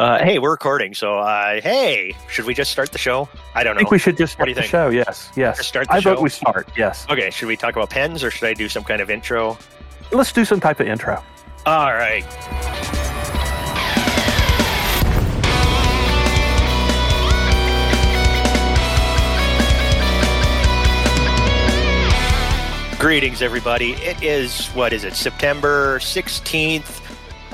Uh, hey, we're recording, so uh, hey, should we just start the show? I don't I know. think we should just start the think? show. Yes, yes. Just start the I show? vote we start. Yes. okay, should we talk about pens or should I do some kind of intro? Let's do some type of intro. All right. Greetings, everybody. It is, what is it, September 16th,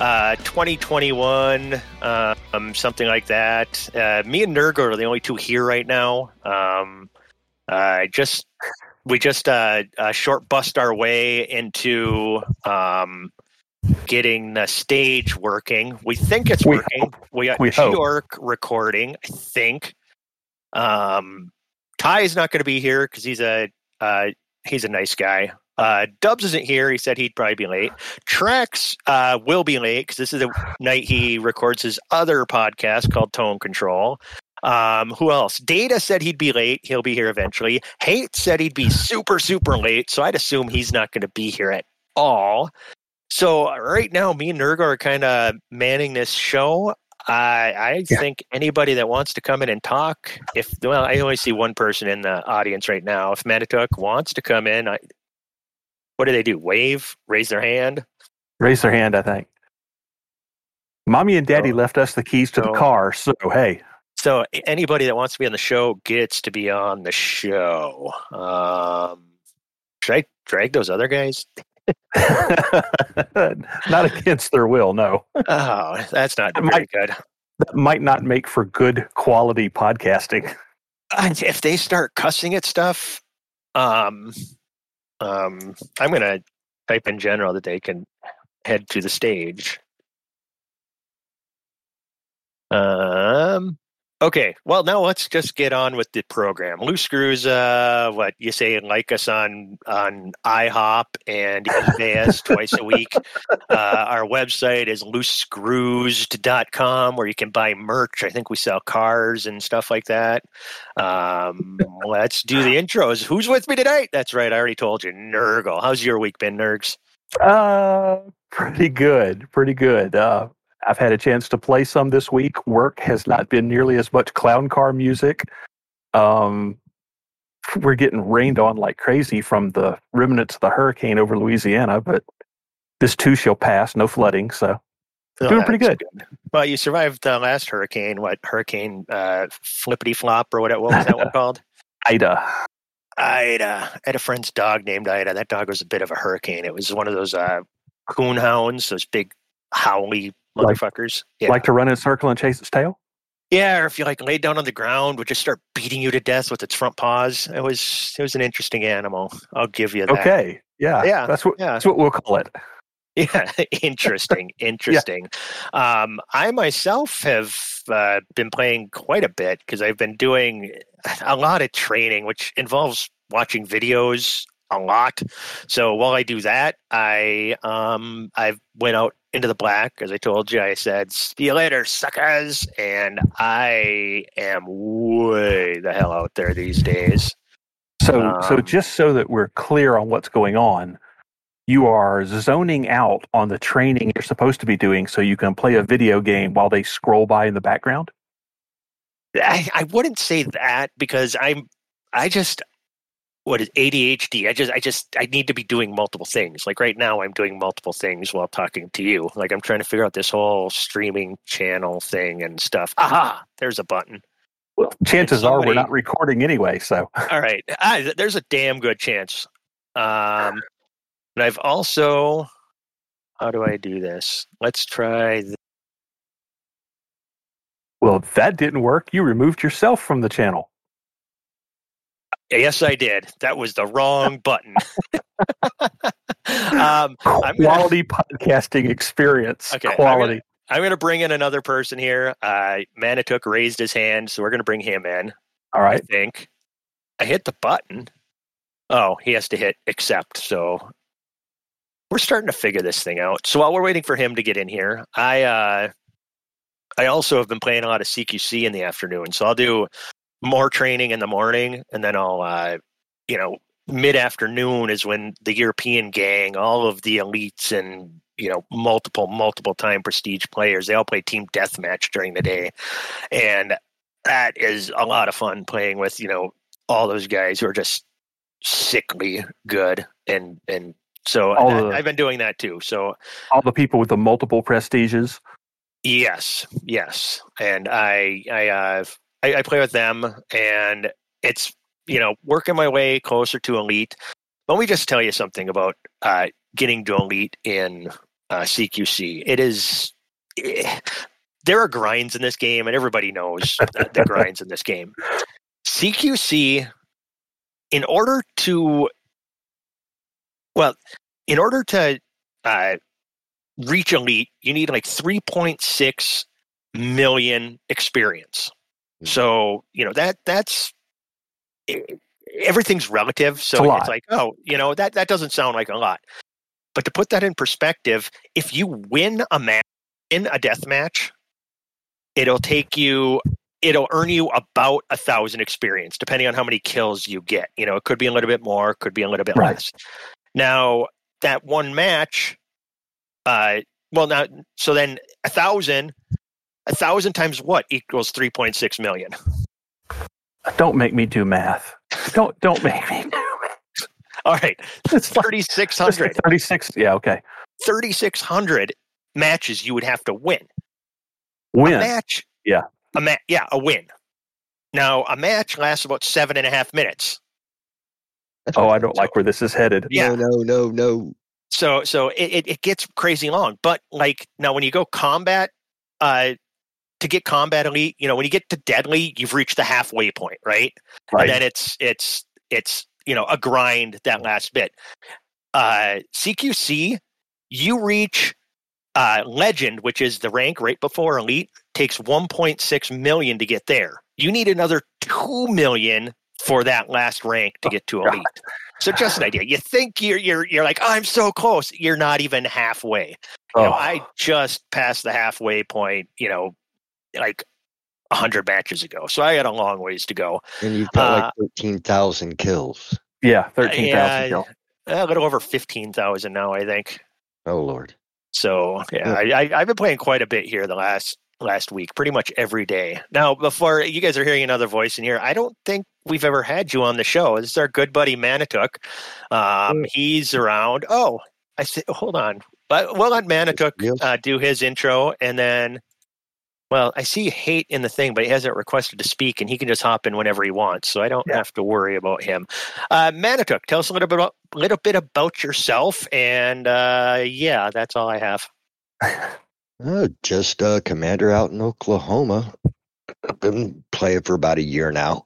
uh, 2021, um, something like that. Uh, me and Nurgo are the only two here right now. Um, just we just uh, uh, short bust our way into um, getting the stage working. We think it's working. We got We hope. York recording, I think. Um, Ty is not going to be here because he's a uh, he's a nice guy. Uh, Dubs isn't here. He said he'd probably be late. Trex uh, will be late because this is the night he records his other podcast called Tone Control. Um, who else? Data said he'd be late. He'll be here eventually. Hate said he'd be super, super late. So I'd assume he's not going to be here at all. So right now, me and Nurgo are kind of manning this show. I I Yeah. think anybody that wants to come in and talk, if well, I only see one person in the audience right now. If Manitouk wants to come in, I, what do they do? Wave, raise their hand. Raise their hand. I think. Mommy and Daddy Oh. left us the keys to Oh. the car, so hey, So anybody that wants to be on the show gets to be on the show. Um, should I drag those other guys? not against their will. No, Oh, that's not It very might- good. that might not make for good quality podcasting. If they start cussing at stuff, um, um, I'm gonna type in general that they can head to the stage. Um. Okay. Well, now let's just get on with the program. Loose screws. Uh, what you say? Like us on on IHOP and eBay twice a week. Uh, our website is loosescrews.com where you can buy merch. I think we sell cars and stuff like that. Um, let's do the intros. Who's with me tonight? That's right. I already told you. Nurgle. How's your week been, Nergs? Uh, pretty good, pretty good. Uh, I've had a chance to play some this week. Work has not been nearly as much clown car music. Um, we're getting rained on like crazy from the remnants of the hurricane over Louisiana, but this too shall pass. No flooding, so Doing pretty good. Well, you survived the last hurricane. What hurricane? Uh, flippity flop or what? What was that one called? Ida. Ida. I had a friend's dog named Ida. That dog was a bit of a hurricane. It was one of those uh, coon hounds, those big howly Like- motherfuckers. Yeah. Like to run in a circle and chase its tail. Yeah, or if you like laid down on the ground, would just start beating you to death with its front paws. It was it was an interesting animal. I'll give you that. Okay, yeah, Yeah, That's what yeah. that's what we'll call it. Yeah, interesting, interesting. Um, I myself have uh, been playing quite a bit because I've been doing a lot of training, which involves watching videos a lot. So while I do that, I um, I went out into the black, as I told you. I said, "See you later, suckers," and I am way the hell out there these days. So, so Um, just so that we're clear on what's going on, you are zoning out on the training you're supposed to be doing, so you can play a video game while they scroll by in the background. I, I wouldn't say that because I'm I just what is ADHD. I just I just I need to be doing multiple things. Like right now I'm doing multiple things while talking to you. Like I'm trying to figure out this whole streaming channel thing and stuff. Aha, there's a button. Well, chances are we're not recording anyway. So, All right. Ah, there's a damn good chance. Um and I've also how do I do this? Let's try th- well, if that didn't work, you removed yourself from the channel. Yes, I did. That was the wrong button. um, I'm gonna- Quality podcasting experience. Okay, Quality. I'm going to bring in another person here. Uh, Manitouk raised his hand, so we're going to bring him in. All I think I hit the button. Oh, he has to hit accept. So we're starting to figure this thing out. So while we're waiting for him to get in here, I uh, I also have been playing a lot of CQC in the afternoon. So I'll do more training in the morning, and then I'll uh, you know mid afternoon is when the European gang, all of the elites and you know multiple multiple time prestige players. They all play team deathmatch during the day, and that is a lot of fun playing with you know all those guys who are just sickly good and and so I, the- I've been doing that too. So All the people with the multiple prestiges. Yes, yes, and I I uh, I, I play with them, and it's you know working my way closer to elite. Let me just tell you something about uh, getting to elite in uh, CQC. It is eh, there are grinds in this game, and everybody knows the, the grinds in this game. CQC, in order to well, in order to uh, reach elite, you need like 3.6 million experience. Mhm. So, you know, that that's everything's relative. It's So lot. it's like, oh, you know, that that doesn't sound like a lot. But to put that in perspective, if you win a match in a death match, it'll take you it'll earn you about a thousand experience, depending on how many kills you get. You know, it could be a little bit more, could be a little bit Right. less. Now, that one match, uh, well, now, so then a thousand, a thousand times what equals 3.6 million? Don't make me do math. Don't don't make me do math. All right, It's 3,600. 36. Yeah, okay. 3,600 matches you would have to win. Win. A match. Yeah. A ma- yeah, a win. Now, a match lasts about seven and a half minutes. Oh, I don't like where this is headed. Yeah. No, no, no, no. So so it, it, it gets crazy long. But like now when you go combat, uh to get combat elite, you know, when you get to deadly, you've reached the halfway point, right? Right. And then it's it's it's you know a grind that last bit. Uh CQC, you reach uh legend, which is the rank right before elite, takes 1.6 million to get there. You need another 2 million for that last rank to get to God. elite. So just an idea. You think you're you're you're like, oh, I'm so close. You're not even halfway. You know, Oh. I just passed the halfway point, you know, like hundred matches ago. So I got a long ways to go. And you've got Uh, like 13,000 kills. yeah, 13,000 yeah, kill. A little over fifteen thousand now, I think. Oh, Lord. So yeah, I, I, I've been playing quite a bit here the last last week, pretty much every day. Now, before you guys are hearing another voice in here, I don't think we've ever had you on the show. This is our good buddy Manituk. Um, he's around. Oh, I said, hold on, but we'll let Manituk Yes. uh, do his intro, and then. Well, I see hate in the thing, but he hasn't requested to speak, and he can just hop in whenever he wants, so I don't Yeah. have to worry about him. Uh, Manituk, tell us a little bit about, little bit about yourself, and uh, yeah, that's all I have. Uh, just a commander out in Oklahoma. I've been playing for about a year now.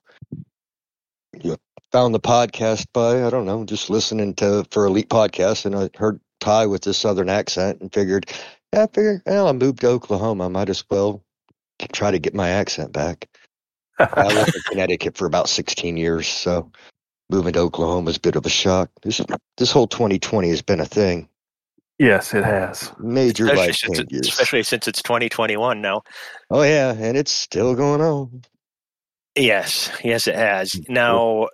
You found the podcast by I don't know, just listening to for Elite Podcast, and I heard Ty with this southern accent, and figured, yeah, I figured, well, I moved to Oklahoma, I might as well try to get my accent back. I lived in Connecticut for about 16 years, so moving to Oklahoma is a bit of a shock. This this whole 2020 has been a thing. yes, it has. Major especially life since, it- changes. especially since it's 2021 now. Oh yeah, and it's still going on. Yes, yes, it has. Mm, now,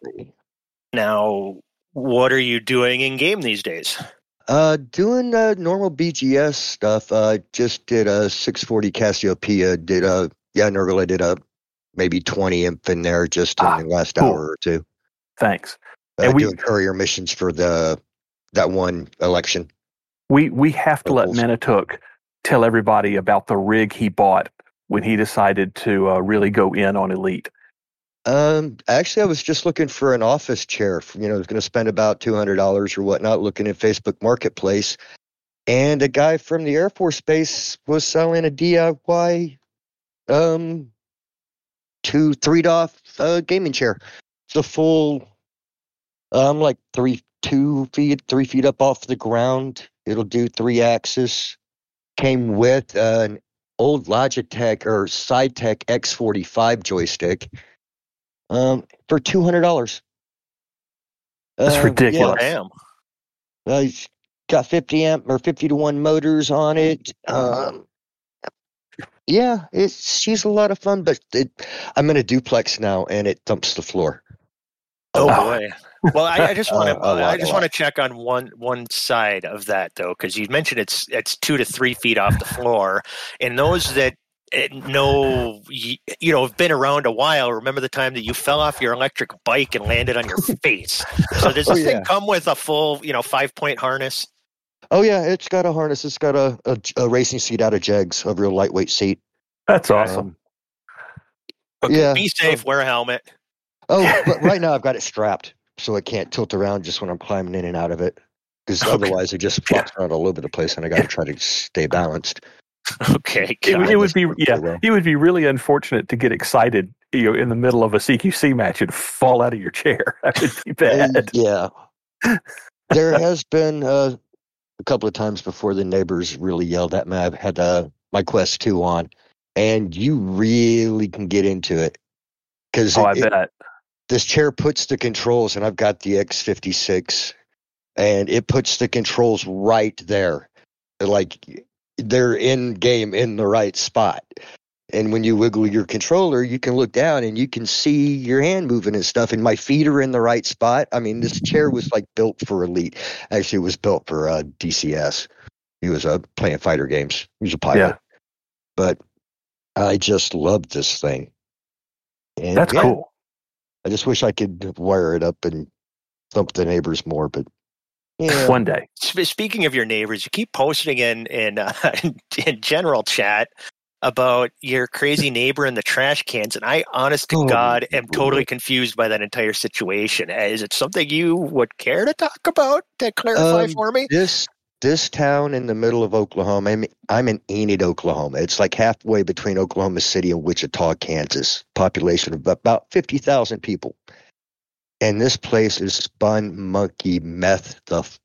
now, what are you doing in game these days? Uh, doing uh, normal BGS stuff. Uh, just did a 640 Cassiopeia. Did a yeah, Nurgle. I did a maybe 20 imp in there just in Ah, the last cool. hour or two. Thanks. Uh, And we- doing courier missions for the that one election. We we have to let. Manituk tell everybody about the rig he bought when he decided to uh, really go in on Elite. Um, actually, I was just looking for an office chair. For, You know, I was going to spend about two hundred dollars or whatnot, looking at Facebook Marketplace, and a guy from the Air Force Base was selling a DIY, um, two three DOF uh, gaming chair. It's a full, um, like three two feet three feet up off the ground. It'll do three axis. Came with uh, an old Logitech or Saitek X45 joystick um, for two hundred dollars. That's ridiculous. Damn. Uh, it's got fifty amp or fifty to one motors on it. Um, yeah, it's she's a lot of fun, but it, I'm in a duplex now, and it thumps the floor. Oh lot. boy. Well, I, I just want to. Uh, a lot, I a just want to check on one one side of that though, because you mentioned it's it's two to three feet off the floor, and those that eh, know y- you know have been around a while remember the time that you fell off your electric bike and landed on your face. So does Oh, this yeah. thing come with a full you know five point harness? Oh yeah, it's got a harness. It's got a, a, a racing seat out of Jegs, a real lightweight seat. That's awesome. Um, Okay, Yeah. Be safe. Wear a helmet. oh, but right now I've got it strapped so it can't tilt around just when I'm climbing in and out of it. Because Okay. otherwise it just flops around all over the place, and I got to try to stay balanced. Okay. It, God. it would be yeah, well. it would be really unfortunate to get excited, you know, in the middle of a CQC match and fall out of your chair. That would be And, bad. yeah, there has been uh, a couple of times before the neighbors really yelled at me. I've had uh, my Quest Two on, and you really can get into it because Oh, I bet. this chair puts the controls, and I've got the X56, and it puts the controls right there. Like they're in game in the right spot. And when you wiggle your controller, you can look down and you can see your hand moving and stuff. And my feet are in the right spot. I mean, this chair was like built for Elite. Actually, it was built for uh, DCS. He was uh, playing fighter games. He was a pilot. Yeah. But I just loved this thing. And That's yeah, cool. I just wish I could wire it up and thump the neighbors more, but yeah. One day. Speaking of your neighbors, you keep posting in in uh, in general chat about your crazy neighbor in the trash cans, and I, honest to Oh, God, am boy. totally confused by that entire situation. Uh, Is it something you would care to talk about to clarify Um, for me? this this town in the middle of Oklahoma. I'm I'm in Enid, Oklahoma. It's like halfway between Oklahoma City and Wichita, Kansas. Population of about fifty thousand people, and this place is spun monkey meth the f-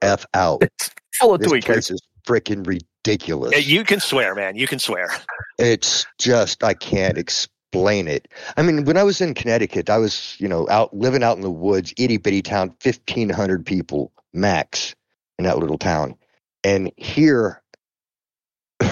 f out. It's full of This tweakers. place is freaking ridiculous. You can swear, man. You can swear. It's just I can't explain it. I mean, when I was in Connecticut, I was you know out living out in the woods, itty bitty town, fifteen hundred people max in that little town, and here.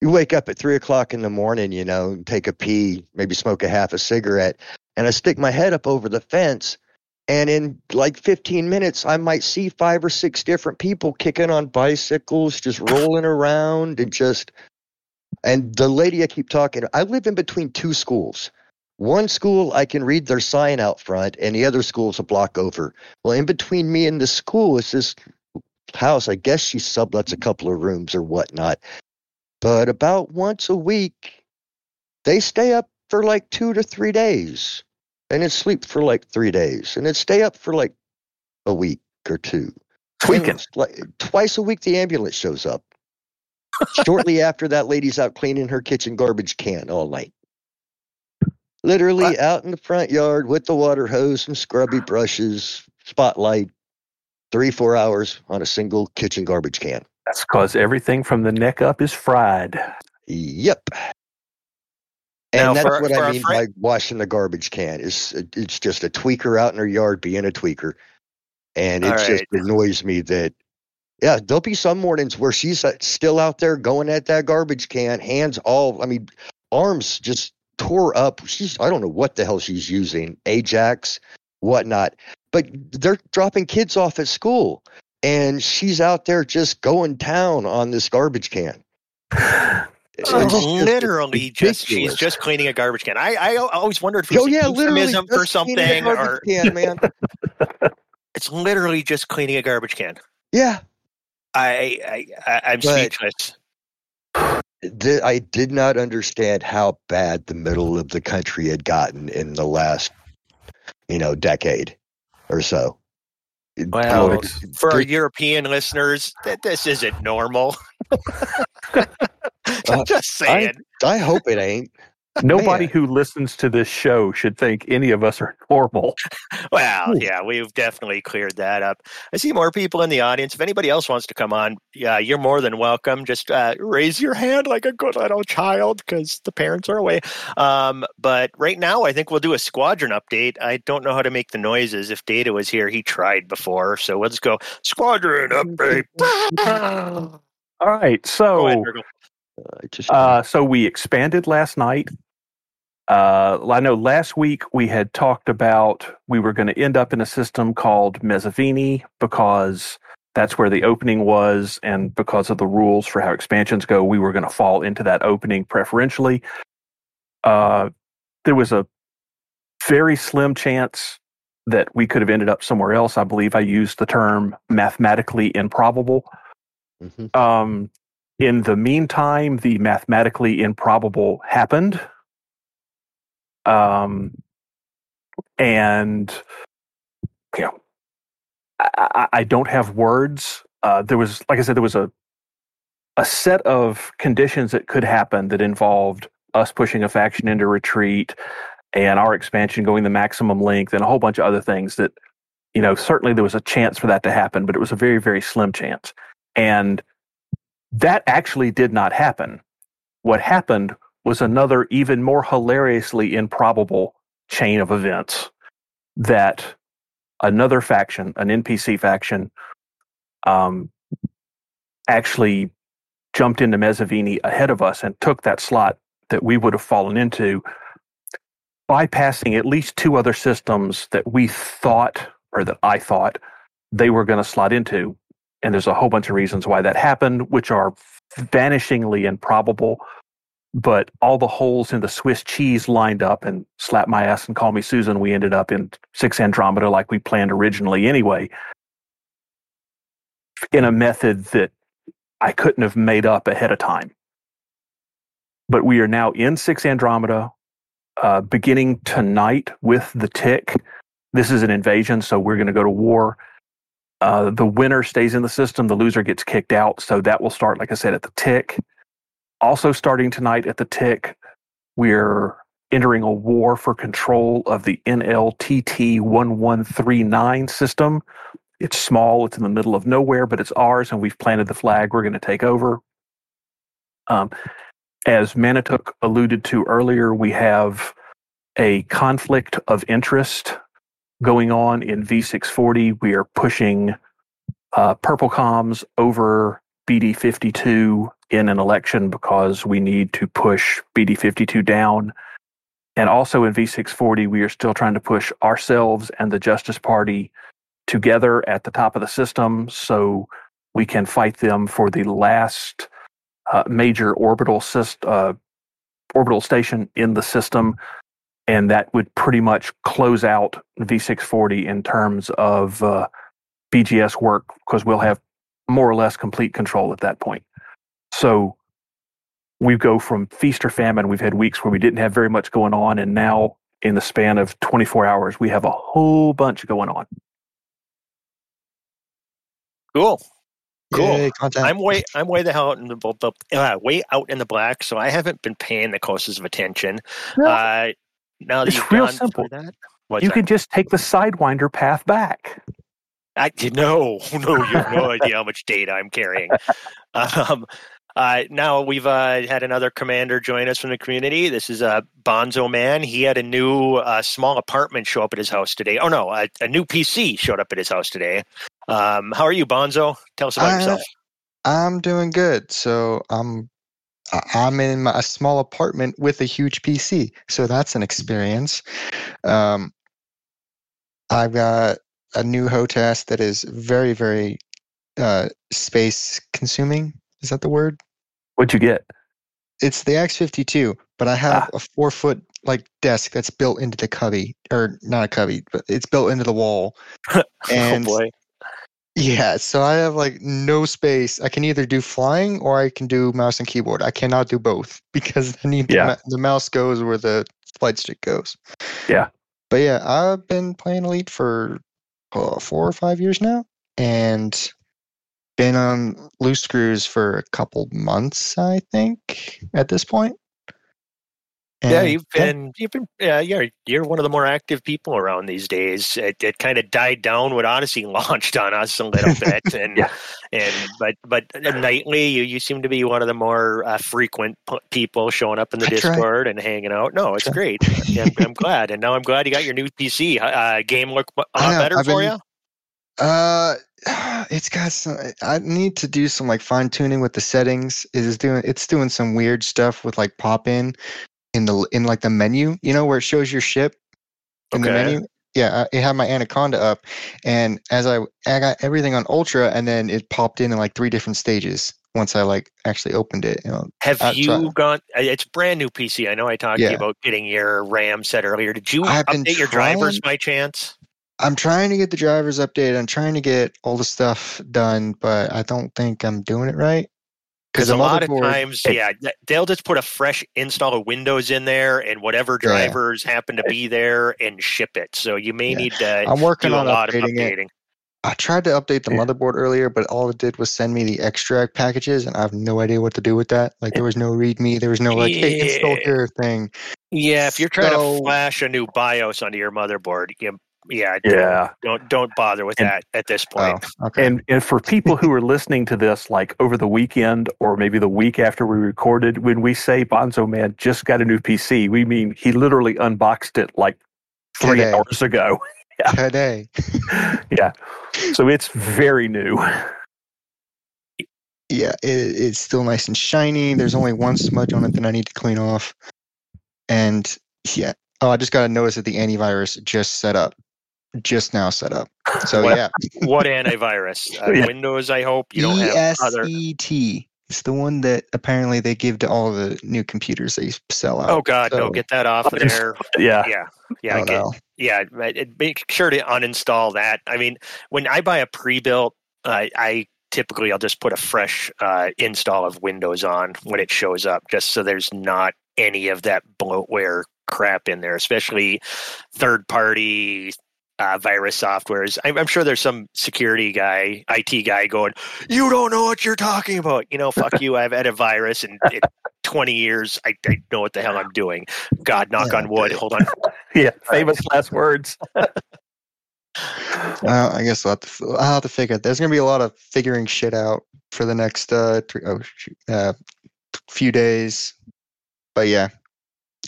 You wake up at three o'clock in the morning, you know, and take a pee, maybe smoke a half a cigarette, and I stick my head up over the fence, and in like 15 minutes, I might see five or six different people kicking on bicycles, just rolling around, and just and the lady I keep talking to, I live in between two schools. One school I can read their sign out front, and the other school's a block over. Well, in between me and the school is this house. I guess she sublets a couple of rooms or whatnot. But about once a week, they stay up for like two to three days, and then sleep for like three days, and then stay up for like a week or two. Tweaking. Like, twice a week, the ambulance shows up. Shortly after that, lady's out cleaning her kitchen garbage can all night. Literally What? out in the front yard with the water hose and scrubby brushes, spotlight, three, four hours on a single kitchen garbage can. That's because everything from the neck up is fried. Yep. And Now, that's for- what for I mean friend- by washing the garbage can. Is it's just a tweaker out in her yard being a tweaker, and it All just right. annoys me that. Yeah, there'll be some mornings where she's uh, still out there going at that garbage can, hands all. I mean, arms just tore up. She's I don't know what the hell she's using, Ajax, whatnot. But they're dropping kids off at school, and she's out there just going town on this garbage can. Oh. It's It's just literally just she's just cleaning a garbage can. I, I always wondered if it Oh was yeah, literally euphemism for just cleaning a something garbage or can, man. it's literally just cleaning a garbage can. yeah, I, I, I I'm But- speechless. Th- I did not understand how bad the middle of the country had gotten in the last, you know, decade or so. It- Well, For our European listeners, that this isn't normal. Uh, just saying. I hope it ain't. Nobody Man. who listens to this show should think any of us are normal. well, Ooh. yeah, we've definitely cleared that up. I see more people in the audience. If anybody else wants to come on, yeah, you're more than welcome. Just uh, raise your hand like a good little child because the parents are away. Um, but right now, I think we'll do a squadron update. I don't know how to make the noises. If Data was here, he tried before. So let's go squadron update. All right, so Virgil. I just uh, so we expanded last night. Uh, I know last week we had talked about we were going to end up in a system called Mezzavini because that's where the opening was, and because of the rules for how expansions go, we were going to fall into that opening preferentially. Uh, there was a very slim chance that we could have ended up somewhere else. I believe I used the term mathematically improbable. Mm-hmm. Um, in the meantime, the mathematically improbable happened. Um, and, you know, I, I don't have words. Uh, there was, like I said, there was a a set of conditions that could happen that involved us pushing a faction into retreat and our expansion going the maximum length and a whole bunch of other things that you know certainly there was a chance for that to happen but it was a very very slim chance and that actually did not happen what happened was another even more hilariously improbable chain of events that another faction, an NPC faction, um, actually jumped into Mezzavini ahead of us and took that slot that we would have fallen into, bypassing at least two other systems that we thought, or that I thought, they were going to slot into. And there's a whole bunch of reasons why that happened, which are vanishingly improbable but all the holes in the Swiss cheese lined up and slap my ass and call me Susan. We ended up in six Andromeda like we planned originally anyway, in a method that I couldn't have made up ahead of time. But we are now in six Andromeda, uh, beginning tonight with the tick. This is an invasion, so we're going to go to war. Uh, the winner stays in the system, the loser gets kicked out. So that will start, like I said, at the tick. Also, starting tonight at the Tick, we're entering a war for control of the NLTT 1139 system. It's small, it's in the middle of nowhere, but it's ours, and we've planted the flag. We're going to take over. Um, as Manituk alluded to earlier, we have a conflict of interest going on in V640. We are pushing uh, Purple Comms over BD52 in an election because we need to push BD52 down. And also in V640, we are still trying to push ourselves and the Justice Party together at the top of the system so we can fight them for the last uh, major orbital syst- uh, orbital station in the system. And that would pretty much close out V640 in terms of uh, BGS work because we'll have more or less complete control at that point. So we go from feast or famine. We've had weeks where we didn't have very much going on, and now in the span of 24 hours, we have a whole bunch going on. Cool. Cool. Yay, I'm way I'm way the hell out in the uh, way out in the black, so I haven't been paying the closest of attention. No, uh, now that it's real simple. That, you that? can just take the sidewinder path back. I no, no, you have no idea how much data I'm carrying. Um, uh, now we've uh, had another commander join us from the community. This is a uh, Bonzo man. He had a new uh, small apartment show up at his house today. Oh no, a, a new PC showed up at his house today. Um, how are you, Bonzo? Tell us about yourself. I'm doing good. So I'm I'm in my, a small apartment with a huge PC, so that's an experience. Um, I've got a new HOTAS that is very, very uh, space consuming. Is that the word? What'd you get? It's the X52, but I have ah. a four foot like desk that's built into the cubby, or not a cubby, but it's built into the wall. Oh, and oh boy. Yeah, so I have like no space. I can either do flying or I can do mouse and keyboard. I cannot do both because I need yeah. the, the mouse goes where the flight stick goes. Yeah. But yeah, I've been playing Elite for uh, four or five years now, and been on loose screws for a couple months, I think, at this point. And, yeah, you've been you've been yeah you're you're one of the more active people around these days. It, it kind of died down when Odyssey launched on us a little bit, and yeah. and but but nightly you, you seem to be one of the more uh, frequent p- people showing up in the I Discord try. and hanging out. No, it's great. yeah, I'm, I'm, glad, and now I'm glad you got your new PC. Uh, game look lot better I've for been, you. Uh, it's got some. I need to do some like fine tuning with the settings. It is doing. It's doing some weird stuff with like pop in in the in like the menu, you know, where it shows your ship in the Okay. menu. Yeah, it had my Anaconda up, and as I I got everything on Ultra, and then it popped in in like three different stages once I like actually opened it. You know, Have I've you tried- gone? uh, It's brand new PC. I know I talked to you about getting your RAM set earlier. Did you I've update your drivers trying. by chance? I'm trying to get the drivers updated. I'm trying to get all the stuff done, but I don't think I'm doing it right. Because a lot of times, yeah, they'll just put a fresh install of Windows in there and whatever Yeah. drivers happen to be there and ship it. So you may Yeah. need to I'm working do a on lot of updating it. I tried to update the Yeah. motherboard earlier, but all it did was send me the extract packages, and I have no idea what to do with that. Like there was no README, there was no like, hey, install Yeah. here thing. Yeah, if you're trying So- to flash a new BIOS onto your motherboard, you, yeah, Yeah. don't don't bother with And- that at this Oh, point. okay. And and for people who are listening to this like over the weekend or maybe the week after we recorded, when we say Bonzo Man just got a new PC, we mean he literally unboxed it like three Today. hours ago. Today. yeah. So it's very new. Yeah, it, it's still nice and shiny. There's only one smudge on it that I need to clean off. And yeah. Oh, I just got to notice that the antivirus just set up. Just now set up. So What- yeah. what antivirus? Uh, Yeah. Windows, I hope you don't have other. ESET. It's the one that apparently they give to all the new computers they sell out. Oh God, no! Get that off of there. Yeah. Yeah, yeah. oh, get, no. yeah, make sure to uninstall that. I mean, when I buy a pre-built, uh, I typically I'll just put a fresh uh, install of Windows on when it shows up, just so there's not any of that bloatware crap in there, especially third-party uh, virus softwares. I'm, I'm sure there's some security guy, IT guy, going, "You don't know what you're talking about." You know, fuck you. I've had a virus, and in 20 years, I, I know what the hell I'm doing. God, knock Yeah, on wood. Hold on. Yeah. Famous last words. Uh, I guess I'll have, to, I'll have to figure it. There's going to be a lot of figuring shit out for the next uh, three, oh, shoot, uh, few days. But yeah,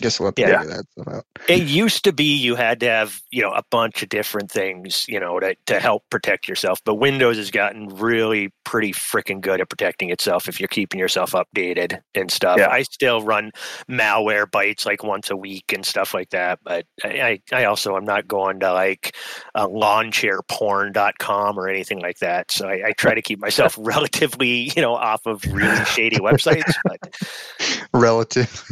guess we'll have to Yeah. figure that stuff out. It used to be you had to have, you know, a bunch of different things, you know, to, to help protect yourself. But Windows has gotten really pretty freaking good at protecting itself if you're keeping yourself updated and stuff. Yeah. I still run Malwarebytes like once a week and stuff like that. But I, I also am not going to like uh, lawnchairporn.com or anything like that. So I, I try to keep myself relatively, you know, off of really shady websites. But Relative.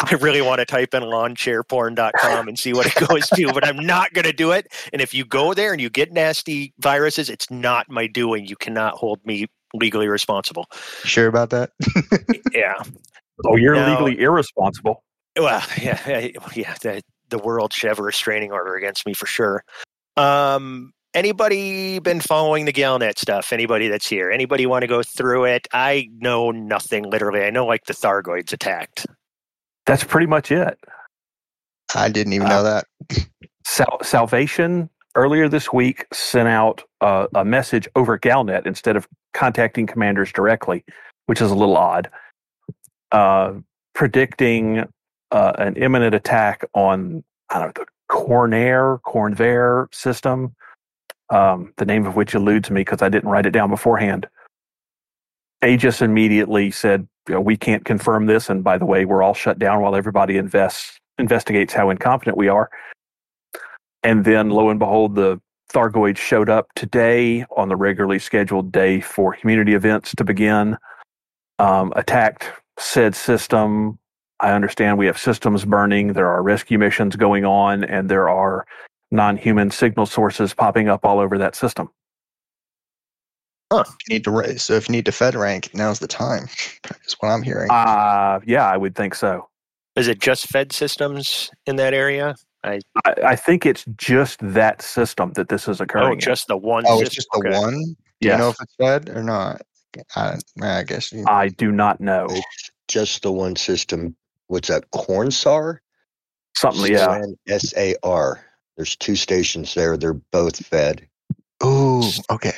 I really want to type in lawnchairporn.com and see what it goes to, but I'm not going to do it. And if you go there and you get nasty viruses, it's not my doing. You cannot hold me legally responsible. sure about that? Yeah. Oh, you're No. legally irresponsible. Well, yeah, yeah. The, the world should have a restraining order against me for sure. Um, anybody been following the Galnet stuff? Anybody that's here? Anybody want to go through it? I know nothing. Literally, I know like the Thargoids attacked. That's pretty much it. I didn't even Uh, know that. Sal- Salvation earlier this week sent out uh, a message over Galnet instead of contacting commanders directly, which is a little odd, uh, predicting uh, an imminent attack on I don't know the Cornair Cornvair system, um, the name of which eludes me because I didn't write it down beforehand. Aegis immediately said, you know, "We can't confirm this, and by the way, we're all shut down while everybody invests investigates how incompetent we are." And then, lo and behold, the Thargoids showed up today on the regularly scheduled day for community events to begin. Um, attacked said system. I understand we have systems burning. There are rescue missions going on, and there are non-human signal sources popping up all over that system. You need to ra- so if you need to Fed rank, now's the time. Is what I'm hearing. Uh, yeah, I would think so. Is it just Fed systems in that area? I, I think it's just that system that this is occurring. Oh, just the one. oh, it's just the Okay. one. Do Yes. you know if it's Fed or not? I, I guess. You, I do not know. It's just the one system. What's that? Cornsar? Something, yeah. S A R. There's two stations there. They're both fed. Ooh, okay.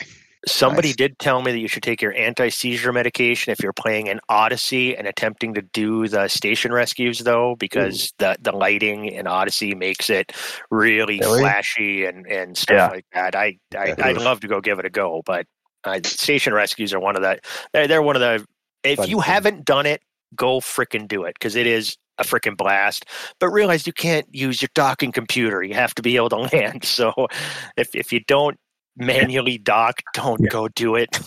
Somebody Nice. did tell me that you should take your anti seizure medication if you're playing an Odyssey and attempting to do the station rescues, though, because the, the lighting in Odyssey makes it really, Really? flashy and, and stuff Yeah. like that. I, I. I'd love to go give it a go, but uh, station rescues are one of the they're, they're one of the if Fun you thing. haven't done it, go frickin' do it because it is a freaking blast. But realize you can't use your docking computer. You have to be able to land. So if if you don't manually dock, don't Yeah. go do it.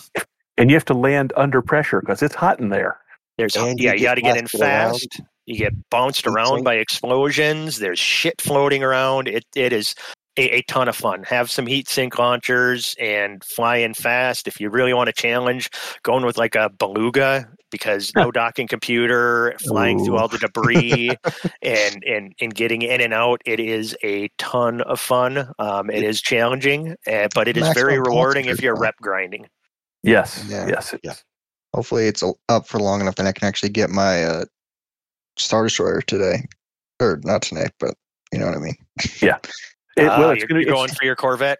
And you have to land under pressure because it's hot in there. There's And yeah, you you got to get get in blasted around. fast. You get bounced Heat around sink. by explosions. There's shit floating around. It it is a, a ton of fun. Have some heat sink launchers and fly in fast. If you really want to challenge, going with like a beluga because no docking computer, flying through all the debris and and and getting in and out. It is a ton of fun. Um, it is challenging, uh, but it is very rewarding if you're fun. rep grinding. Yes. Yeah. Yes. It's, Yeah. Hopefully, it's up for long enough that I can actually get my uh, Star Destroyer today, or not today, but you know what I mean. Yeah. It, well, Uh, it's you're, gonna, you're going for your Corvette.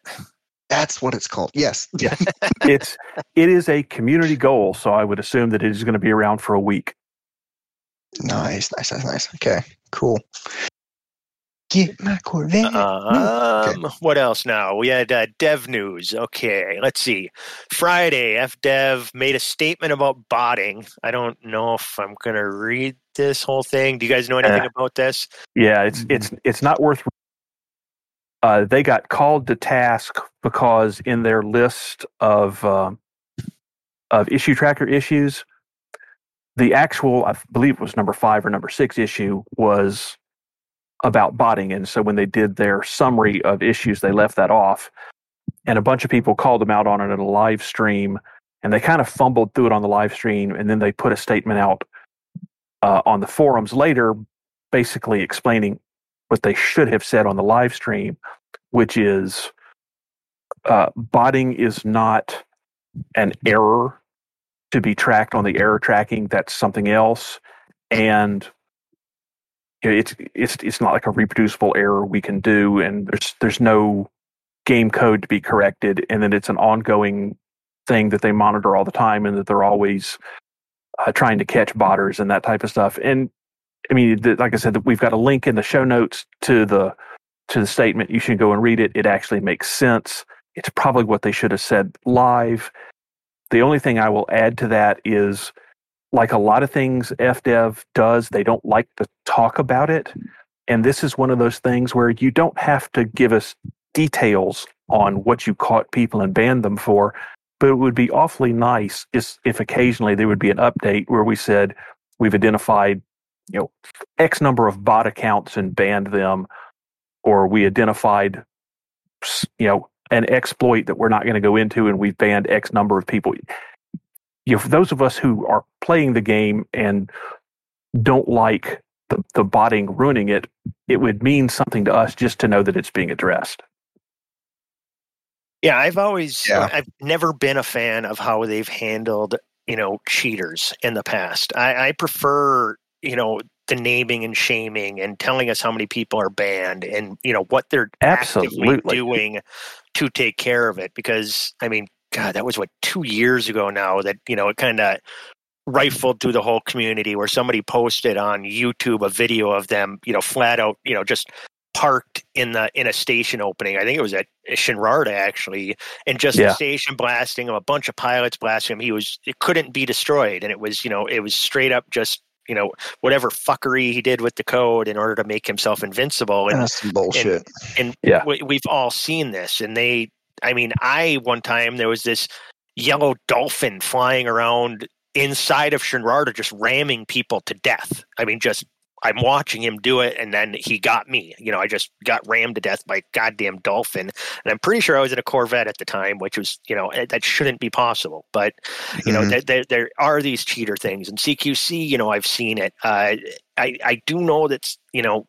That's what it's called. Yes. Yeah. it's it is a community goal, so I would assume that it is going to be around for a week. Nice, nice, nice, nice. Okay, cool. Get my Corvette. Um, what else now? We had uh, dev news. Okay, let's see. Friday, FDev made a statement about botting. I don't know if I'm going to read this whole thing. Do you guys know anything Uh, about this? Yeah, it's it's it's not worth. Uh, they got called to task because in their list of um of issue tracker issues, the actual I believe it was number five or number six issue was about botting, and so when they did their summary of issues, they left that off, and a bunch of people called them out on it in a live stream, and they kind of fumbled through it on the live stream, and then they put a statement out uh, on the forums later, basically explaining what they should have said on the live stream, which is uh, botting is not an error to be tracked on the error tracking. That's something else, and it's it's it's not like a reproducible error we can do, and there's there's no game code to be corrected, and then it's an ongoing thing that they monitor all the time, and that they're always uh, trying to catch botters and that type of stuff. And I mean, the, like I said, we've got a link in the show notes to the to the statement. You should go and read it. It actually makes sense. It's probably what they should have said live. The only thing I will add to that is, like a lot of things FDev does, they don't like to talk about it. And this is one of those things where you don't have to give us details on what you caught people and banned them for, but it would be awfully nice if, if occasionally there would be an update where we said we've identified you know x number of bot accounts and banned them or we identified you know an exploit that we're not going to go into and we've banned x number of people you know for those of us who are playing the game and don't like the, the botting ruining it it would mean something to us just to know that it's being addressed Yeah, I've always, Yeah. I've never been a fan of how they've handled, you know, cheaters in the past. I, I prefer, you know, the naming and shaming and telling us how many people are banned and, you know, what they're actively Absolutely. doing to take care of it. Because, I mean, God, that was what, two years ago now that, you know, it kind of rifled through the whole community where somebody posted on YouTube a video of them, you know, flat out, you know, just parked in the in a station opening. I think it was at uh, Shinrarta actually, and just Yeah. the station blasting him, a bunch of pilots blasting him. He was it couldn't be destroyed, and it was you know it was straight up just you know whatever fuckery he did with the code in order to make himself invincible. And That's some bullshit. and Yeah. we, we've all seen this and they i mean i one time there was this yellow dolphin flying around inside of shinrarta just ramming people to death i mean just i'm watching him do it and then he got me. You know i just got rammed to death by a goddamn dolphin. And i'm pretty sure i was in a corvette at the time which was you know eh, that shouldn't be possible. But you know Mhm. there, there, there are these cheater things. And cqc you know i've seen it. Uh, i i do know that you know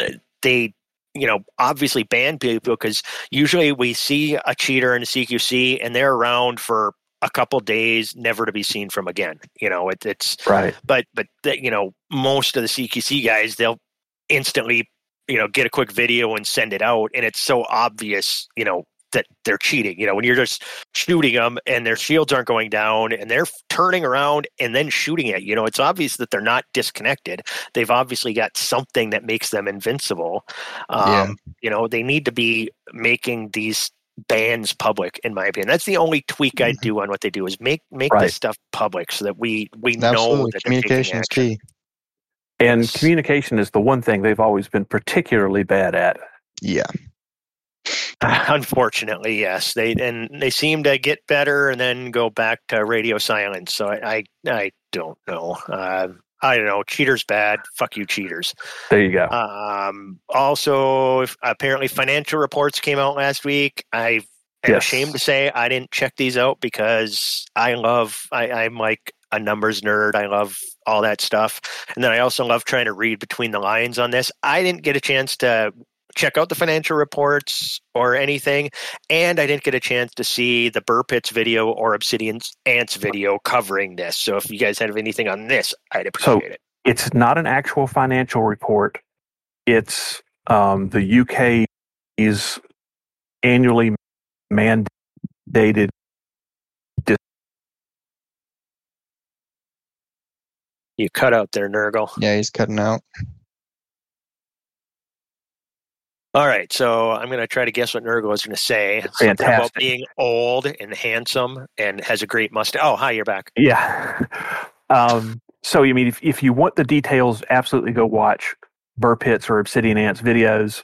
uh, they you know obviously ban people because usually we see a cheater in a cqc and they're around for a couple days never to be seen from again you know it, it's right. but but the, you know most of the cqc guys they'll instantly you know get a quick video and send it out and it's so obvious you know that they're cheating you know when you're just shooting them and their shields aren't going down and they're turning around and then shooting at you you know it's obvious that they're not disconnected. They've obviously got something that makes them invincible. Um, Yeah. you know they need to be making these bans public in my opinion that's the only tweak i do on what they do is make make Right. this stuff public so that we we know that Communication is key. And Yes. communication is the one thing they've always been particularly bad at. Yeah. Unfortunately, yes. They and they seem to get better and then go back to radio silence. So I I, I don't know. Uh, I don't know. Cheaters bad. Fuck you, cheaters. There you go. Um, also, if, apparently, financial reports came out last week. I am Yes. ashamed to say I didn't check these out because I love. I, I'm like a numbers nerd. I love all that stuff, and then I also love trying to read between the lines on this. I didn't get a chance to check out the financial reports or anything, and I didn't get a chance to see the Burr Pits video or Obsidian Ants video covering this. So, if you guys have anything on this, I'd appreciate it. it's not an actual financial report. It's um, the is annually mandated. You cut out there, Nurgle. Yeah, he's cutting out. All right, so I'm going to try to guess what Nurgle is going to say. Something about being old and handsome and has a great mustache. Oh, hi, you're back. Yeah. Um, so, I mean, if, if you want the details, absolutely go watch Burr Pits or Obsidian Ants videos.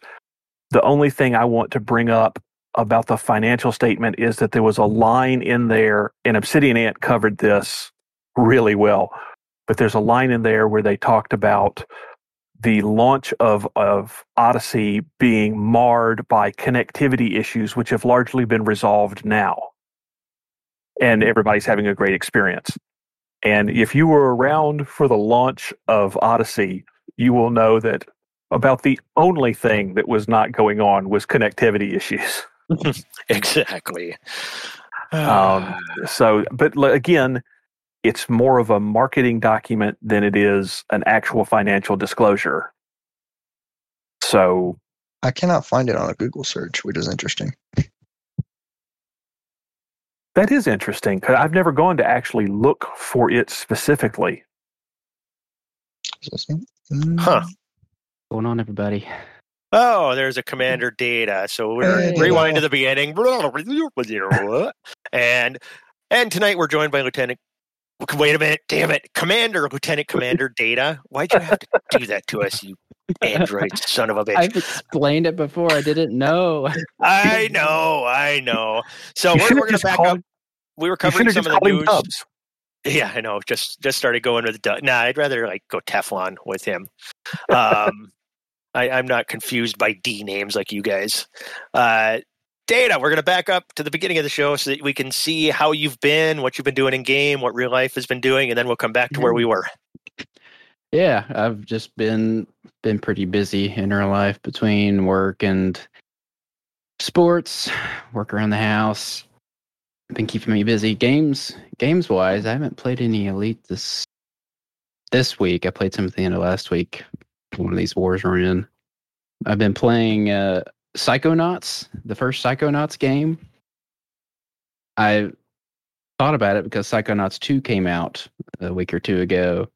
The only thing I want to bring up about the financial statement is that there was a line in there, and Obsidian Ant covered this really well. But there's a line in there where they talked about the launch of, of Odyssey being marred by connectivity issues, which have largely been resolved now. And everybody's having a great experience. And if you were around for the launch of Odyssey, you will know that about the only thing that was not going on was connectivity issues. Exactly. Um, so, but again, it's more of a marketing document than it is an actual financial disclosure. So, I cannot find it on a Google search, which is interesting. that is interesting because I've never gone to actually look for it specifically. Is this it? Mm, Huh. going on, everybody? oh, there's a commander data. So we're Hey. rewind to the beginning. And and tonight we're joined by Lieutenant. Wait a minute, damn it, Commander, Lieutenant Commander Data. Why'd you have to do that to us, you android son of a bitch? I've explained it before. I didn't know. I know, I know. So You we're, we're going to just back called, up. We were covering some of the news. Dubs. Yeah, I know. Just just started going with the nah. I'd rather like go Teflon with him. Um, I, I'm not confused by D names like you guys. Uh, Data, we're going to back up to the beginning of the show so that we can see how you've been, what you've been doing in game, what real life has been doing, and then we'll come back to where we were. Yeah, I've just been been pretty busy in real life between work and sports, work around the house. Been keeping me busy. Games games wise, I haven't played any elite this this week. I played some at the end of last week. One of these wars we're in. I've been playing uh Psychonauts, the first Psychonauts game. I thought about it because Psychonauts 2 came out a week or two ago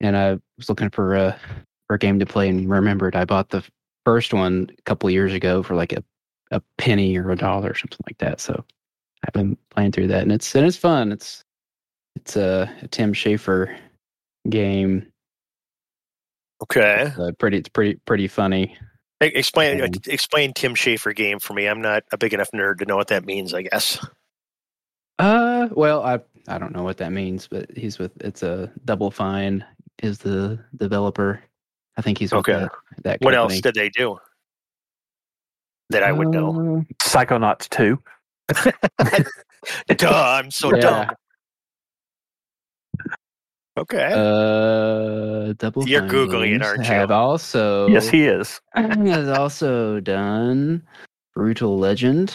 and I was looking for a for a game to play and remembered I bought the first one a couple of years ago for like a, a penny or a dollar or something like that. So I've been playing through that and it's and it's fun. It's it's a, a Tim Schafer game. Okay. It's uh, pretty it's pretty pretty funny. Explain Um, explain Tim Schafer game for me. I'm not a big enough nerd to know what that means. I guess. Uh well I I don't know what that means, but he's with it's a Double Fine is the developer. I think he's with Okay. that, that What else did they do that I would know? Uh, Psychonauts 2. Duh, I'm so yeah. dumb. Okay. Uh, Double You're Googling it, aren't you? Have also Yes, he is. He has also done Brutal Legend,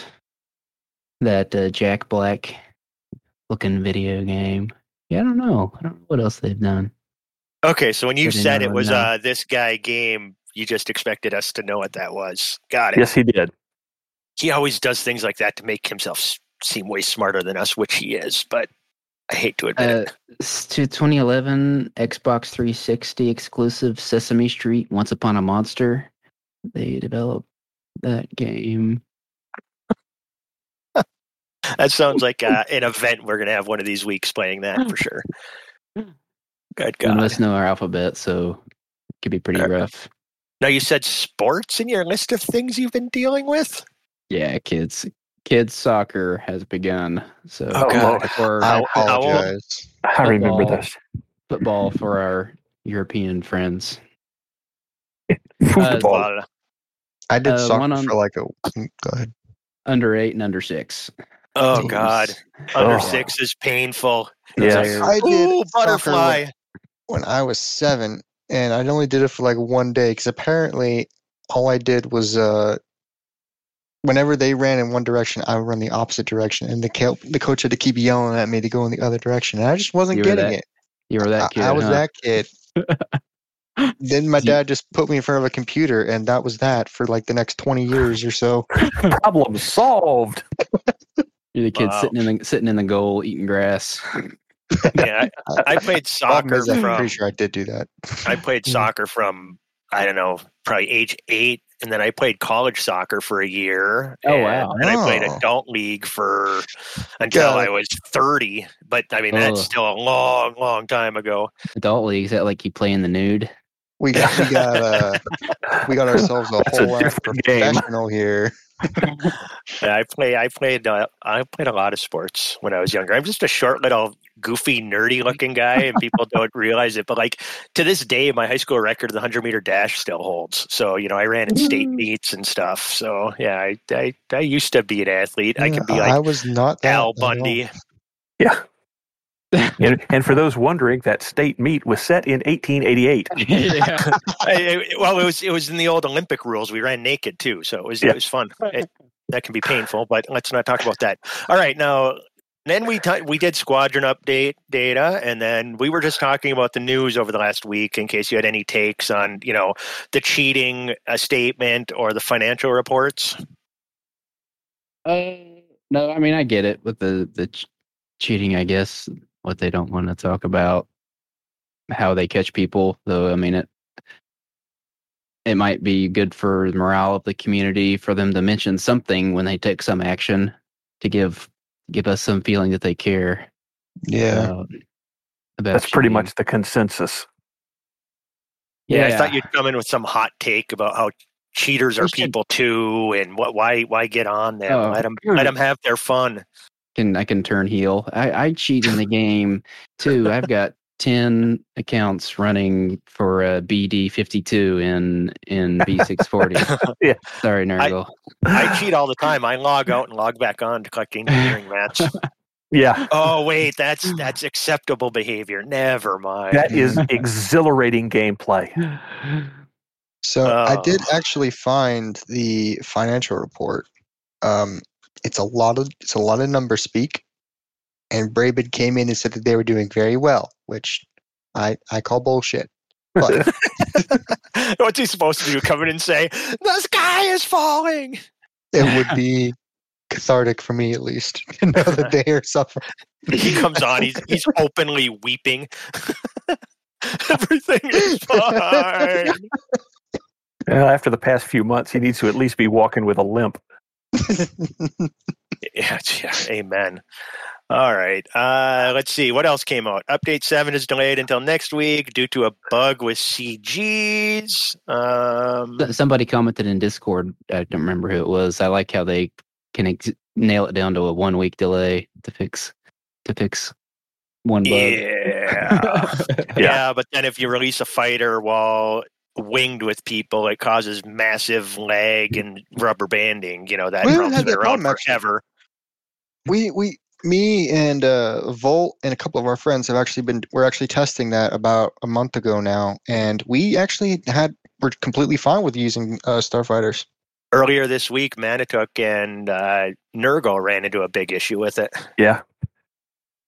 that uh, Jack Black looking video game. Yeah, I don't know. I don't know what else they've done. Okay, so when you said it was no. uh, this guy game, you just expected us to know what that was. Got it. Yes, he did. He always does things like that to make himself seem way smarter than us, which he is. But I hate to admit Uh, it. to 2011 Xbox 360 exclusive Sesame Street Once Upon a Monster. They developed that game. That sounds like uh, an event we're gonna have one of these weeks playing that for sure. Good God. us know our alphabet, so it could be pretty rough. Now you said sports in your list of things you've been dealing with. Yeah, kids kids soccer has begun. So Oh, God. for I How- how apologize. I remember this. football for our European friends. Football. Well, I did Uh, soccer on- for like a. mm, Go ahead. Under eight and under six. oh teams. God, under Oh. six is painful. yes. I did Ooh, soccer butterfly. when I was seven, and I only did it for like one day because apparently all I did was uh, whenever they ran in one direction, I would run the opposite direction, and the co- the coach had to keep yelling at me to go in the other direction, and I just wasn't getting that it. You were that kid. I, was huh? that kid. then my dad just put me in front of a computer, and that was that for like the next twenty years or so. Problem solved. You're the kid Wow. sitting in the sitting in the goal eating grass. Yeah, I, I played soccer is, I'm from. pretty sure I did do that. I played soccer from I don't know, probably age eight, and then I played college soccer for a year. Oh, and wow. then I played Oh. adult league for until Got I was thirty. But I mean, that's Ugh. still a long, long time ago. Adult league is that like you play in the nude? We got we got uh, we got ourselves a That's a whole lot different game. professional here. Yeah, I play. I played. Uh, I played a lot of sports when I was younger. I'm just a short, little, goofy, nerdy looking guy, and people don't realize it. But like to this day, my high school record of the hundred meter dash still holds. So you know, I ran in state meets and stuff. So yeah, I I, I used to be an athlete. I could be like I was not that Al. Bundy. Yeah. And, and for those wondering, that state meet was set in 1888. yeah. I, I- well, it was it was in the old Olympic rules. We ran naked too, so it was Yeah. it was fun. It, that can be painful, but let's not talk about that. All right, now then we t- we did squadron update data, and then we were just talking about the news over the last week. In case you had any takes on you know the cheating uh, statement or the financial reports. Uh, no, I mean I get it with the the ch- cheating. I guess what they don't want to talk about how they catch people, though. I mean it. It might be good for the morale of the community for them to mention something when they take some action to give give us some feeling that they care. Yeah. about- about That's pretty cheating. much the consensus. Yeah, I thought you'd come in with some hot take about how cheaters are people too, and what why why get on them? Oh, let them let them have their fun. Can I can turn heel. I, I cheat in the game too. I've got ten accounts running for uh, BD fifty two in in B six forty. Yeah. Sorry, Nurgle. I cheat all the time. I log out and log back on to collect engineering mats. Yeah, Oh wait, that's that's acceptable behavior. Never mind. that is exhilarating gameplay. So I did Oh. actually find the financial report. Um, it's a lot of it's a lot of number speak, and Braben came in and said that they were doing very well, which I I call bullshit. But What's he supposed to do? Come in and say the sky is falling. it would be cathartic for me at least to know that they are suffering. He comes on. He's he's openly weeping. Everything is fine. Well, after the past few months, he needs to at least be walking with a limp. Yeah, yeah, amen. All right. Uh, let's see. What else came out? Update 7 is delayed until next week due to a bug with CGs. Um, Somebody commented in Discord. I don't remember who it was. I like how they can ex- nail it down to a one week delay to fix to fix one bug. yeah. yeah. but then if you release a fighter while winged with people, it causes massive lag and rubber banding. You know, that We haven't had been that around problem, actually. forever. we we me and uh, Volt and a couple of our friends have actually been we're actually testing that about a month ago now, and we actually had we're completely fine with using uh, starfighters. Earlier this week, Manituk and uh, Nurgle ran into a big issue with it. Yeah.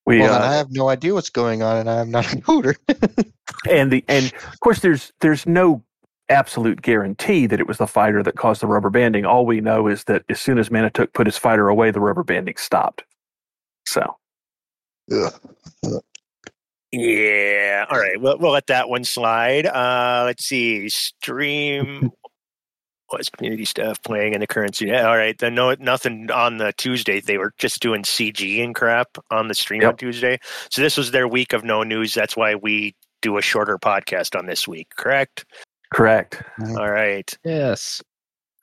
We Well, uh, I have no idea what's going on, and I'm not a coder. and the and of course there's there's no absolute guarantee that it was the fighter that caused the rubber banding. All we know is that as soon as Manituk put his fighter away, the rubber banding stopped. So Ugh. Yeah. All right. We'll, we'll let that one slide. Uh, let's see. Stream. What's community stuff playing in the currency? Yeah, all right. Then no, nothing on the Tuesday. They were just doing CG and crap on the stream on Tuesday. So this was their week of no news. That's why we do a shorter podcast on this week. Correct. Correct. All right. Yes.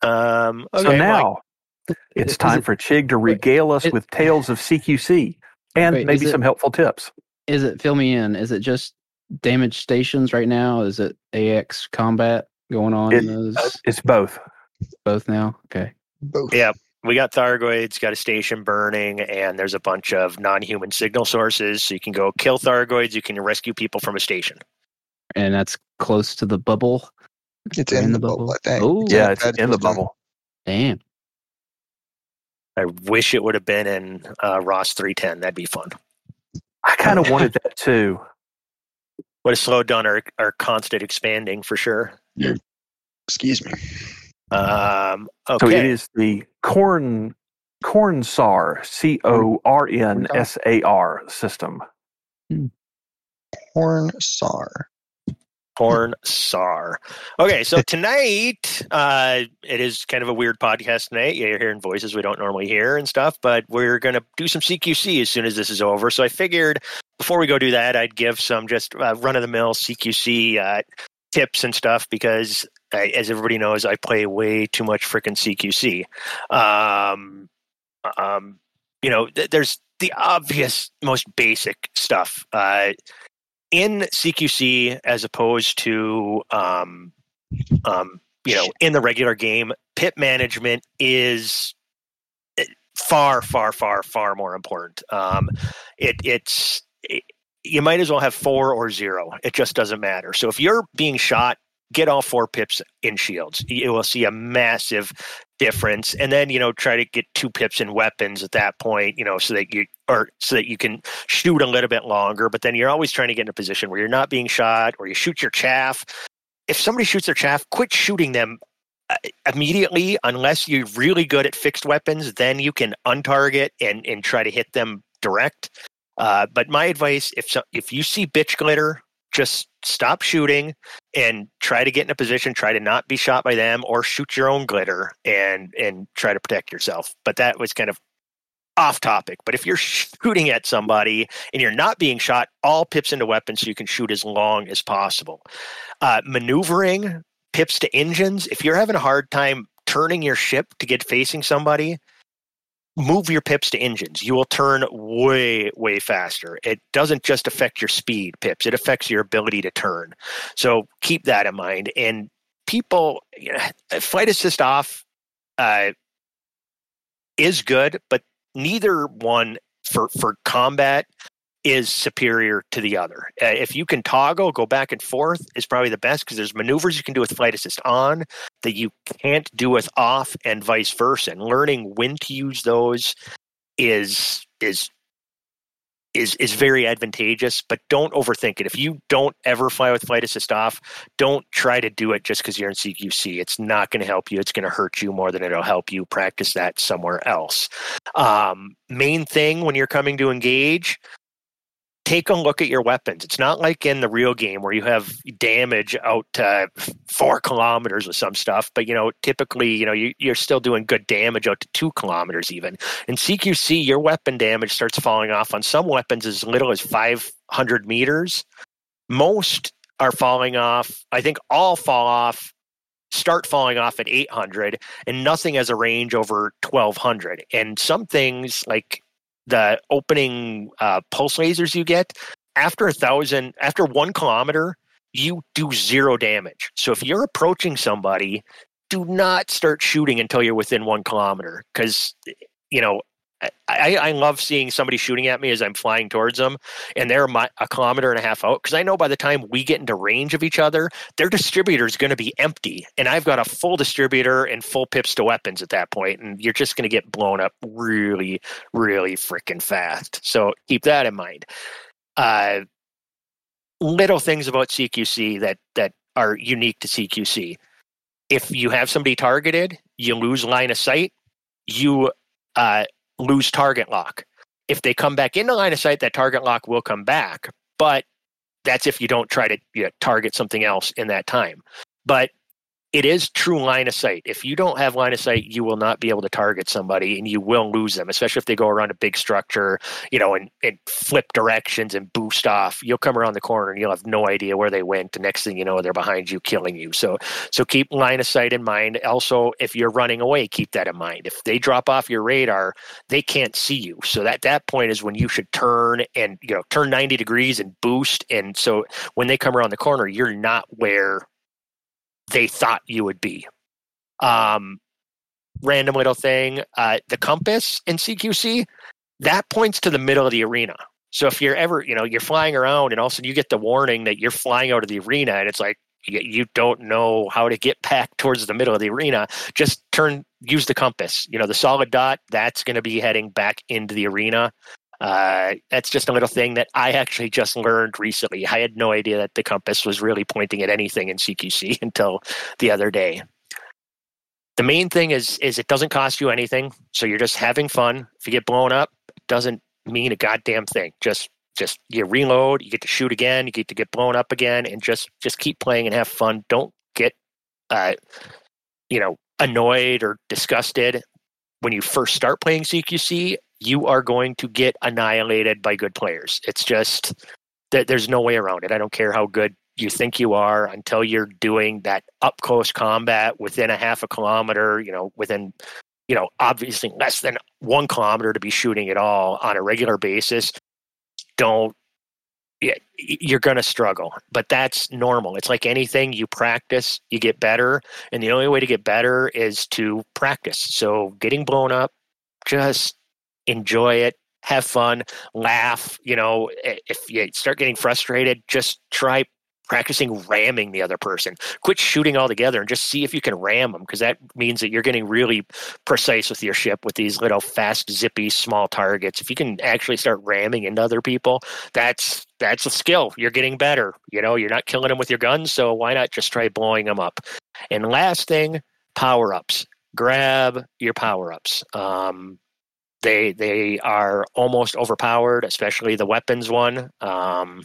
Um, okay, so Mike. now it's Is time it- for Chig to regale us it- with tales of CQC and Wait, maybe is it- some helpful tips. Is it fill me in? Is it just damage stations right now? Is it AX combat going on in those Uh, it's both. both now? Okay. Both. Yeah. we got Thargoids, got a station burning, and there's a bunch of non-human signal sources. So you can go kill Thargoids. You can rescue people from a station. And that's close to the bubble. It's Or in, the bubble, I think. Oh, Yeah, it's that's in the what's bubble. damn. I wish it would have been in uh, Ross 310. That'd be fun. I kind of wanted that too. Would have slowed down our, our constant expanding for sure. Excuse me. Um, okay. So it is the corn corn SAR C O R N S A R system. Horn SAR. Porn SAR. Okay, so tonight, uh, it is kind of a weird podcast tonight. Yeah, you're hearing voices we don't normally hear and stuff, but we're going to do some CQC as soon as this is over. So I figured before we go do that, I'd give some just uh, run of the mill CQC uh, tips and stuff because, uh, as everybody knows, I play way too much freaking CQC. Um, um, you know, th- there's the obvious, most basic stuff. Uh, in CQC as opposed to um, um, you know in the regular game, pip management is eh, far, far, far, far more important. Um, it, it's it, you might as well have four or zero. It just doesn't matter. So if you're being shot, get all four pips in shields. You will see a massive difference. And then you know try to get two pips in weapons at that point. You know so that you or so that you can shoot a little bit longer. But then you're always trying to get in a position where you're not being shot or you shoot your chaff. If somebody shoots their chaff, quit shooting them uh, immediately unless you're really good at fixed weapons. Then you can untarget and and try to hit them direct. Uh, but my advice: if so, if you see bitch glitter, just stop shooting and try to get in a position. Try to not be shot by them, or shoot your own glitter and and try to protect yourself. But that was kind of off topic. But if you're shooting at somebody and you're not being shot, all pips into weapons so you can shoot as long as possible. Uh, maneuvering pips to engines. If you're having a hard time turning your ship to get facing somebody, move your pips to engines. You will turn way, way faster. It doesn't just affect your speed, pips, it affects your ability to turn. So keep that in mind. And people, you know, flight assist off uh, is good, but neither one for, for combat is superior to the other. Uh, if you can toggle, go back and forth is probably the best because there's maneuvers you can do with flight assist on that you can't do with off and vice versa. And learning when to use those is is is is very advantageous, but don't overthink it. If you don't ever fly with flight assist off, don't try to do it just because you're in CQC. It's not going to help you. It's going to hurt you more than it'll help you. Practice that somewhere else. Um, main thing when you're coming to engage, take a look at your weapons. It's not like in the real game where you have damage out to four kilometers with some stuff, but you know, typically, you know, you, you're still doing good damage out to two kilometers even. In CQC, your weapon damage starts falling off on some weapons as little as 500 meters. Most are falling off. I think all fall off start falling off at 800 and nothing has a range over 1200 and some things like the opening uh, pulse lasers you get after a thousand after one kilometer you do zero damage. So if you're approaching somebody do not start shooting until you're within one kilometer because you know I, I love seeing somebody shooting at me as I'm flying towards them, and they're my, a kilometer and a half out because I know by the time we get into range of each other, their distributor is going to be empty, and I've got a full distributor and full pips to weapons at that point, and you're just going to get blown up really, really freaking fast. So keep that in mind. Uh, little things about CQC that that are unique to CQC. If you have somebody targeted, you lose line of sight. You uh, lose target lock. If they come back into line of sight, that target lock will come back. But that's if you don't try to you know, target something else in that time. But it is true line of sight. If you don't have line of sight, you will not be able to target somebody and you will lose them, especially if they go around a big structure, you know, and, and flip directions and boost off. You'll come around the corner and you'll have no idea where they went. The next thing you know, they're behind you, killing you. So so keep line of sight in mind. Also, if you're running away, keep that in mind. If they drop off your radar, they can't see you. So at that point is when you should turn and you know turn 90 degrees and boost. And so when they come around the corner, you're not where they thought you would be. Um, random little thing uh, the compass in CQC that points to the middle of the arena. So if you're ever, you know, you're flying around and all of a sudden you get the warning that you're flying out of the arena and it's like you, you don't know how to get back towards the middle of the arena, just turn, use the compass. You know, the solid dot, that's going to be heading back into the arena. Uh, that's just a little thing that I actually just learned recently. I had no idea that the compass was really pointing at anything in CQC until the other day. The main thing is is it doesn't cost you anything, so you're just having fun. If you get blown up, it doesn't mean a goddamn thing. Just just you reload, you get to shoot again, you get to get blown up again, and just just keep playing and have fun. Don't get uh, you know annoyed or disgusted when you first start playing CQC you are going to get annihilated by good players. It's just that there's no way around it. I don't care how good you think you are until you're doing that up close combat within a half a kilometer, you know, within, you know, obviously less than one kilometer to be shooting at all on a regular basis. Don't you're going to struggle, but that's normal. It's like anything you practice, you get better. And the only way to get better is to practice. So getting blown up, just enjoy it, have fun, laugh. You know, if you start getting frustrated, just try practicing ramming the other person. Quit shooting altogether and just see if you can ram them because that means that you're getting really precise with your ship with these little fast, zippy, small targets. If you can actually start ramming into other people, that's that's a skill. You're getting better. You know, you're not killing them with your guns, so why not just try blowing them up? And last thing, power ups. Grab your power ups. Um, they they are almost overpowered, especially the weapons one. Um,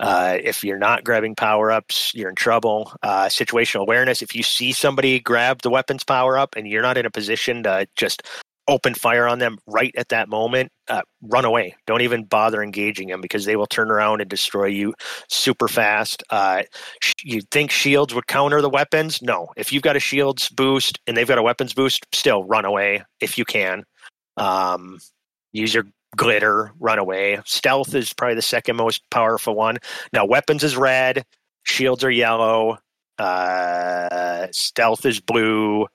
uh, if you're not grabbing power ups, you're in trouble. Uh, situational awareness. If you see somebody grab the weapons power up and you're not in a position to just open fire on them right at that moment, uh, run away. Don't even bother engaging them because they will turn around and destroy you super fast. Uh, you think shields would counter the weapons? No. If you've got a shields boost and they've got a weapons boost, still run away if you can. Um, use your glitter, run away. Stealth is probably the second most powerful one. Now, weapons is red, shields are yellow, uh, stealth is blue,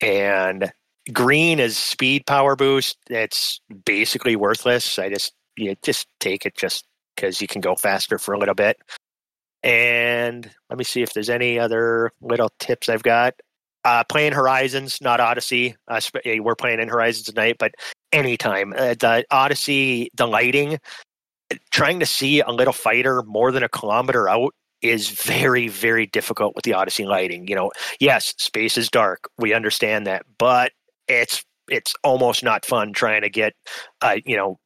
and green is speed power boost. It's basically worthless. I just you just take it just because you can go faster for a little bit. And let me see if there's any other little tips I've got. Uh, playing Horizons, not Odyssey. Uh, we're playing in Horizons tonight, but anytime uh, the Odyssey, the lighting, trying to see a little fighter more than a kilometer out is very, very difficult with the Odyssey lighting. You know, yes, space is dark. We understand that, but it's it's almost not fun trying to get, uh, you know,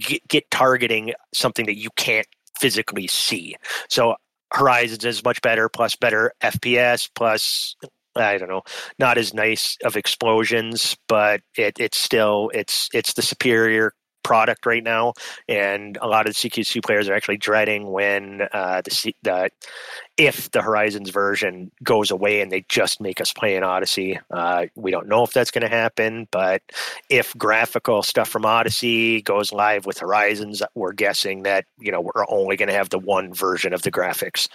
get, get targeting something that you can't physically see. So Horizons is much better, plus better FPS, plus I don't know, not as nice of explosions, but it, it's still it's it's the superior product right now, and a lot of the CQC players are actually dreading when uh, the, the if the Horizons version goes away and they just make us play an Odyssey. Uh, we don't know if that's going to happen, but if graphical stuff from Odyssey goes live with Horizons, we're guessing that you know we're only going to have the one version of the graphics.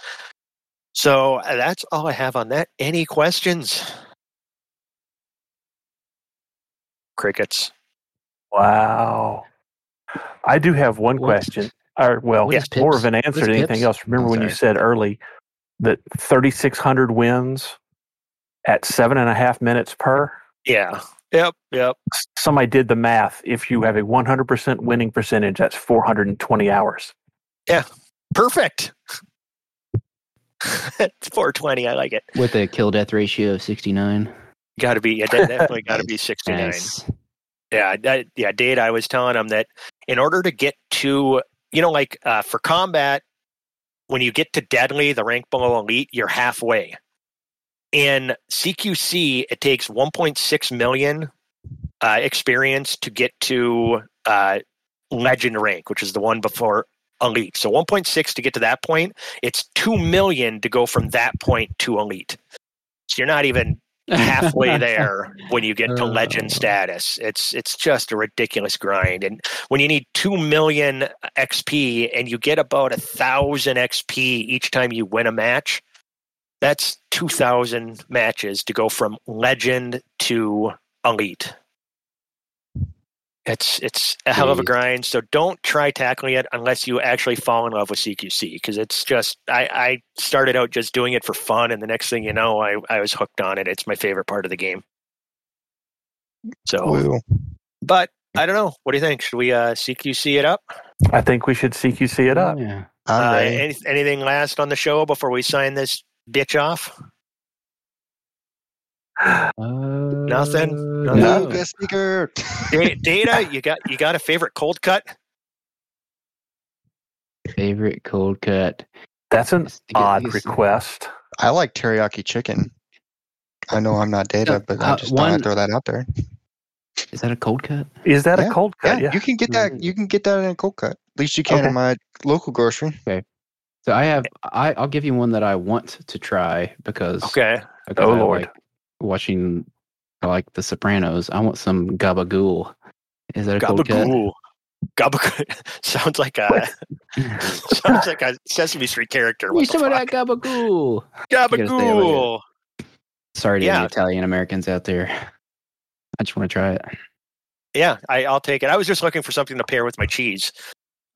So uh, that's all I have on that. Any questions? Crickets. Wow. I do have one What- question. Or, well, what is it's more of an answer is than anything pips? else. Remember I'm when you said early that 3,600 wins at seven and a half minutes per? Yeah. Yep. Yep. Somebody did the math. If you have a 100% winning percentage, that's 420 hours. Yeah. Perfect. it's 420. I like it. With a kill death ratio of 69. Got to be. Yeah, definitely got to be 69. Nice. Yeah, that, yeah, Data. I was telling him that in order to get to, you know, like uh, for combat, when you get to deadly, the rank below elite, you're halfway. in CQC, it takes 1.6 million uh, experience to get to uh, legend rank, which is the one before elite. So 1.6 to get to that point. It's 2 million to go from that point to elite. So you're not even halfway there when you get to uh. legend Oh. status. It's it's just a ridiculous grind. And when you need two million XP and you get about a thousand XP each time you win a match, that's two thousand matches to go from legend to elite. It's it's a hell of a grind. So don't try tackling it unless you actually fall in love with CQC because it's just I, I started out just doing it for fun and the next thing you know I, I was hooked on it. It's my favorite part of the game. So Woo. but I don't know. What do you think? Should we uh CQC it up? I think we should CQC it up. Yeah. Uh, ready. any, anything last on the show before we sign this bitch off? Nothing? Uh, Nothing? Woo, no. guest speaker. Da- Data, you got you got a favorite cold cut? Favorite cold cut. That's an Yes, to get odd request. I like teriyaki chicken. I know I'm not data, Yeah, but I uh, just thought one- I'd throw that out there. Is that a cold cut? Is that Yeah, a cold cut? Yeah. you can get that. Mm. You can get that in a cold cut. At least you can Okay. in my local grocery. Okay. So I have I I'll give you one that I want to try because Okay. because Oh, I Lord. like watching like The Sopranos. I want some gabagool. Is that a cold cut? Gabagool. Gabagool sounds like a sounds like a Sesame Street character. Need What the some of that gabagool. Gabagool. Sorry to Yeah. any Italian Americans out there. I just want to try it. Yeah, I, I'll take it. I was just looking for something to pair with my cheese.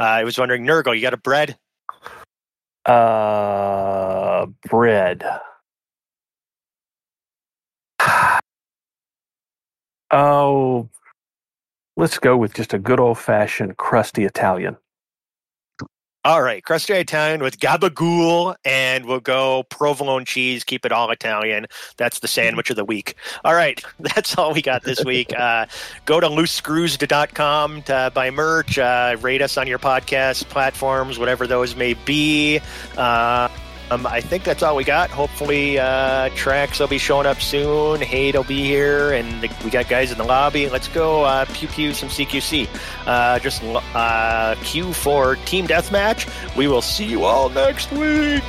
Uh, I was wondering, Nurgle, you got a bread? Uh, bread. Oh, let's go with just a good old fashioned crusty Italian. All right, crusty Italian with gabagool, and we'll go provolone cheese. Keep it all Italian. That's the sandwich of the week. All right, that's all we got this week. Uh, go to loosescrews.com to buy merch. Uh, rate us on your podcast platforms, whatever those may be. Uh, um, I think that's all we got. Hopefully, uh, tracks will be showing up soon. Hate will be here, and the, we got guys in the lobby. Let's go uh, pew pew some CQC. Uh, just uh, queue for Team Deathmatch. We will see you all next week.